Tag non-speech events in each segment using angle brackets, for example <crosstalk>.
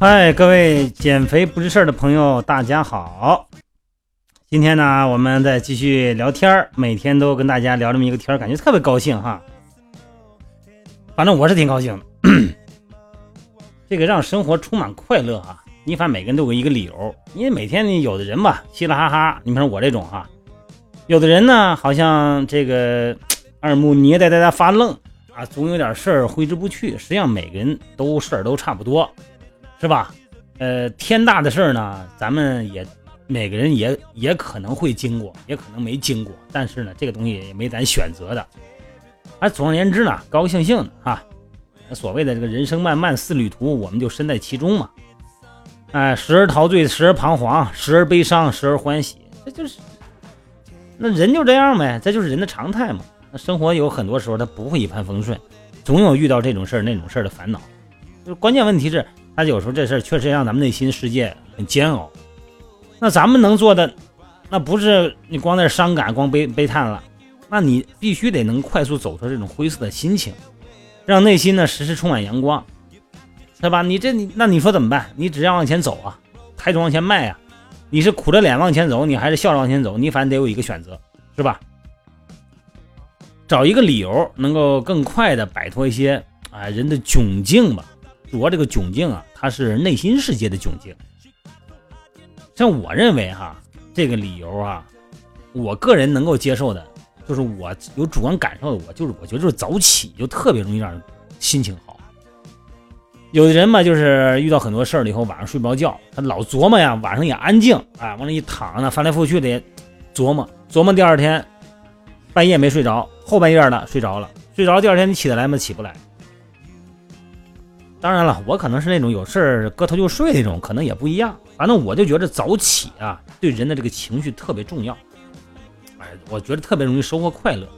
嗨，各位减肥不是事儿的朋友，大家好。今天呢，我们再继续聊天儿，每天都跟大家聊这么一个天儿，感觉特别高兴哈。反正我是挺高兴的，<clears throat> 这个让生活充满快乐哈。你反正每个人都有一个理由，因为每天你有的人吧，嘻嘻哈哈，你比如说我这种哈，有的人呢，好像这个 <tsk> 耳目捏呆呆的发愣啊，总有点事儿挥之不去。实际上每个人都事儿都差不多，是吧？呃，天大的事儿呢，咱们也每个人也也可能会经过，也可能没经过。但是呢，这个东西也没咱选择的。而总而言之呢，高高兴兴的哈。所谓的这个人生漫漫似旅途，我们就身在其中嘛。哎，时而陶醉，时而彷徨，时而悲伤，时而欢喜，这就是那人就这样呗，这就是人的常态嘛。那生活有很多时候它不会一帆风顺，总有遇到这种事儿那种事儿的烦恼。就关键问题是，他有时候这事儿确实让咱们内心世界很煎熬。那咱们能做的，那不是你光在伤感、光悲悲叹了，那你必须得能快速走出这种灰色的心情，让内心呢时时充满阳光。对吧？你这你那你说怎么办？你只要往前走啊，抬头往前迈啊，你是苦着脸往前走，你还是笑着往前走？你反正得有一个选择，是吧？找一个理由，能够更快的摆脱一些啊人的窘境吧。主要这个窘境啊，它是内心世界的窘境。像我认为哈，这个理由啊，我个人能够接受的，就是我有主观感受的，我就是我觉得就是早起就特别容易让人心情好。有的人嘛，就是遇到很多事儿了以后，晚上睡不着觉，他老琢磨呀，晚上也安静，哎，往那一躺呢，翻来覆去的琢磨，琢磨第二天半夜没睡着，后半夜呢睡着了，睡着第二天你起得来吗？起不来。当然了，我可能是那种有事儿搁头就睡那种，可能也不一样。反正我就觉得早起啊，对人的这个情绪特别重要。哎，我觉得特别容易收获快乐。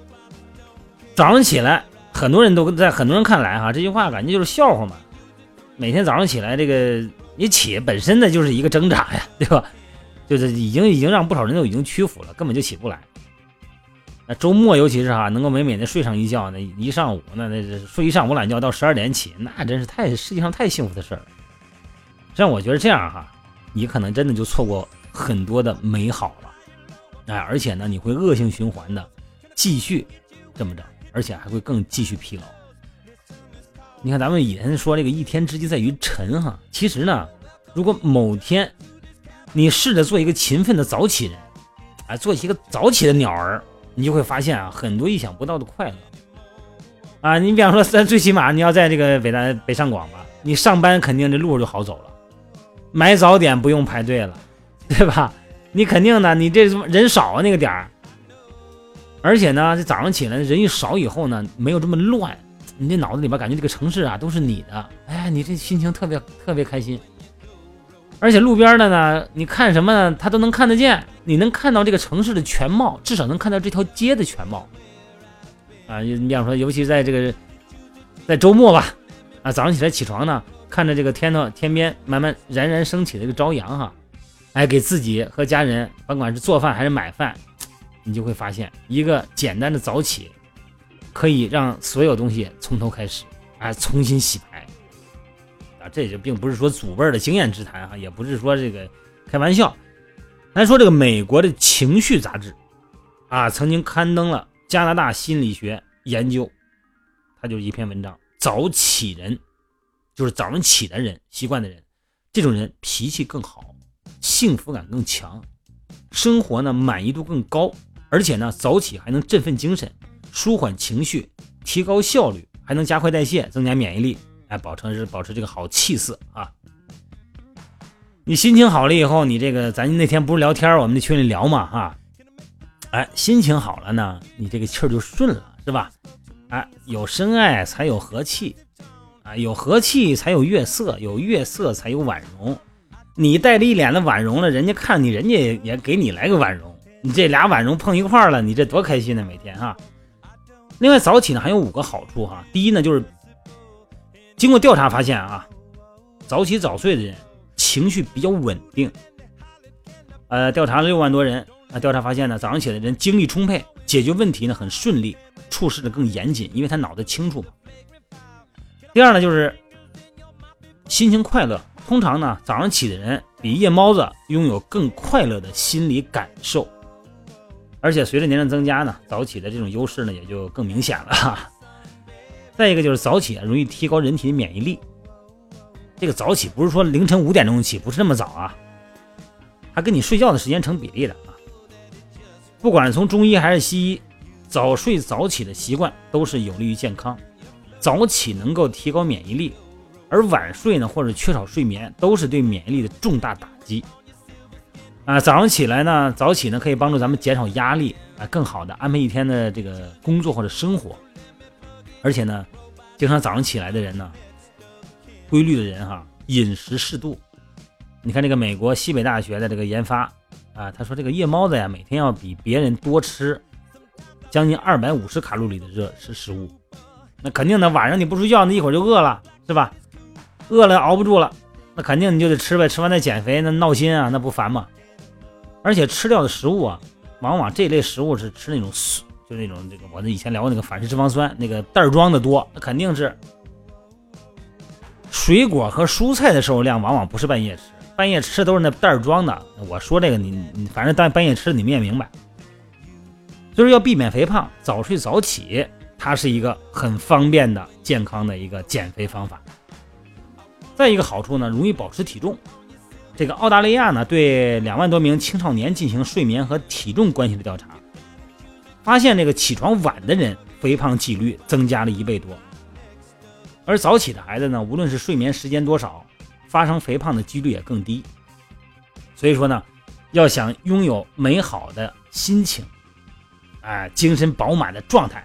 早上起来，很多人都在很多人看来哈，这句话感觉就是笑话嘛。每天早上起来，这个你起本身呢就是一个挣扎呀，对吧？就是已经已经让不少人都已经屈服了，根本就起不来。周末尤其是哈，能够美美的睡上一觉，那一上午那那睡一上午懒觉到十二点起，那真是太世界上太幸福的事儿了。像我觉得这样哈，你可能真的就错过很多的美好了，哎，而且呢，你会恶性循环的继续这么着，而且还会更继续疲劳。你看，咱们以前说这个一天之计在于晨哈，其实呢，如果某天你试着做一个勤奋的早起人，哎，做一个早起的鸟儿，你就会发现啊，很多意想不到的快乐。啊，你比方说，咱最起码你要在这个北大北上广吧，你上班肯定这路就好走了，买早点不用排队了，对吧？<laughs> 你肯定的，你这人少啊那个点儿，而且呢，这早上起来人一少以后呢，没有这么乱。你这脑子里边感觉这个城市啊都是你的，哎，你这心情特别特别开心。而且路边的呢，你看什么呢？他都能看得见，你能看到这个城市的全貌，至少能看到这条街的全貌。啊，你比方说，尤其在这个在周末吧，啊，早上起来起床呢，看着这个天头天边慢慢冉冉升起的这个朝阳哈，哎，给自己和家人，甭管是做饭还是买饭，你就会发现一个简单的早起。可以让所有东西从头开始，哎，重新洗牌啊！这就并不是说祖辈的经验之谈哈，也不是说这个开玩笑。咱说这个美国的情绪杂志啊，曾经刊登了加拿大心理学研究，它就是一篇文章：早起人，就是早上起的人，习惯的人，这种人脾气更好，幸福感更强，生活呢满意度更高，而且呢早起还能振奋精神。舒缓情绪，提高效率，还能加快代谢，增加免疫力，哎，保持是保持这个好气色啊。你心情好了以后，你这个咱那天不是聊天，我们那群里聊嘛哈，哎，心情好了呢，你这个气儿就顺了，是吧？哎，有深爱才有和气，啊，有和气才有月色，有月色才有婉容。你带着一脸的婉容了，人家看你，人家也给你来个婉容，你这俩婉容碰一块儿了，你这多开心呢，每天哈。另外，早起呢还有五个好处哈。第一呢，就是经过调查发现啊，早起早睡的人情绪比较稳定。呃，调查了六万多人啊，调查发现呢，早上起的人精力充沛，解决问题呢很顺利，处事的更严谨，因为他脑子清楚嘛。第二呢，就是心情快乐。通常呢，早上起的人比夜猫子拥有更快乐的心理感受，而且随着年龄增加呢，早起的这种优势呢也就更明显了。再一个就是早起容易提高人体的免疫力。这个早起不是说凌晨五点钟起，不是那么早啊，还跟你睡觉的时间成比例的啊。不管是从中医还是西医，早睡早起的习惯都是有利于健康。早起能够提高免疫力。而晚睡呢，或者缺少睡眠，都是对免疫力的重大打击。啊，早上起来呢，早起呢可以帮助咱们减少压力，啊，更好的安排一天的这个工作或者生活。而且呢，经常早上起来的人呢，规律的人哈，饮食适度。你看这个美国西北大学的这个研发，啊，他说这个夜猫子呀，每天要比别人多吃将近二百五十卡路里的热食食物。那肯定的，晚上你不睡觉，那一会儿就饿了，是吧？饿了熬不住了，那肯定你就得吃呗。吃完再减肥，那闹心啊，那不烦吗？而且吃掉的食物啊，往往这类食物是吃那种，就那种这个，我那以前聊过那个反式脂肪酸，那个袋装的多，那肯定是。水果和蔬菜的摄入量往往不是半夜吃，半夜吃都是那袋装的。我说这个你你反正半半夜吃你们也明白。就是要避免肥胖，早睡早起，它是一个很方便的健康的一个减肥方法。再一个好处呢，容易保持体重。这个澳大利亚呢，对两万多名青少年进行睡眠和体重关系的调查，发现这个起床晚的人肥胖几率增加了一倍多，而早起的孩子呢，无论是睡眠时间多少，发生肥胖的几率也更低。所以说呢，要想拥有美好的心情，哎，精神饱满的状态，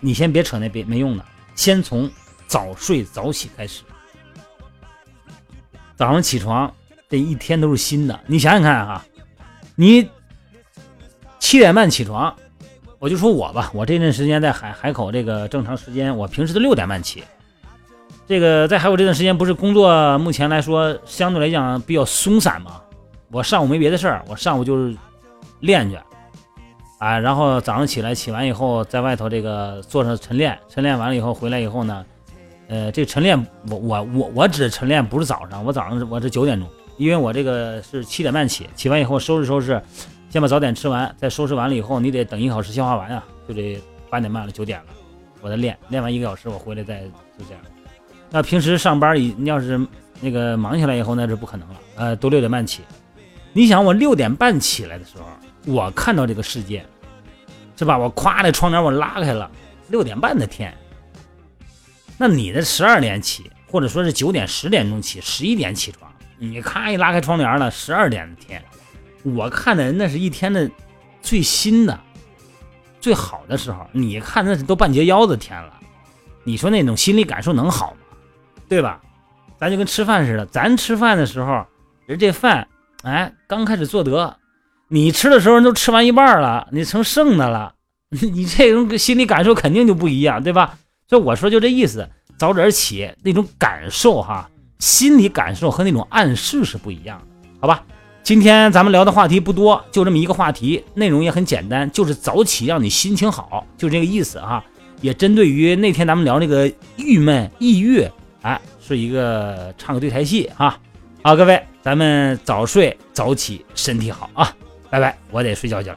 你先别扯那别没用的，先从早睡早起开始。早上起床，这一天都是新的。你想想看哈，你七点半起床，我就说我吧，我这段时间在海海口这个正常时间，我平时都六点半起。这个在海口这段时间，不是工作，目前来说相对来讲比较松散嘛。我上午没别的事儿，我上午就是练去，啊，然后早上起来起完以后，在外头这个做上晨练，晨练完了以后回来以后呢。呃，这晨练，我我我我指晨练不是早上，我早上我是九点钟，因为我这个是七点半起，起完以后收拾收拾，先把早点吃完，再收拾完了以后，你得等一小时消化完啊，就得八点半了，九点了，我再练，练完一个小时，我回来再就这样。那平时上班，你要是那个忙起来以后，那是不可能了，呃，都六点半起。你想我六点半起来的时候，我看到这个世界，是吧？我咵，那窗帘我拉开了，六点半的天。那你的十二点起，或者说是九点、十点钟起，十一点起床，你咔一拉开窗帘了，十二点的天，我看的那是一天的最新的、最好的时候。你看那是都半截腰子天了，你说那种心理感受能好吗？对吧？咱就跟吃饭似的，咱吃饭的时候，人这饭哎刚开始做得，你吃的时候都吃完一半了，你成剩的了，<laughs> 你这种心理感受肯定就不一样，对吧？所以我说就这意思，早点起那种感受哈，心理感受和那种暗示是不一样的，好吧？今天咱们聊的话题不多，就这么一个话题，内容也很简单，就是早起让你心情好，就这个意思啊。也针对于那天咱们聊那个郁闷、抑郁，哎，是一个唱个对台戏啊。好，各位，咱们早睡早起，身体好啊！拜拜，我得睡觉去了。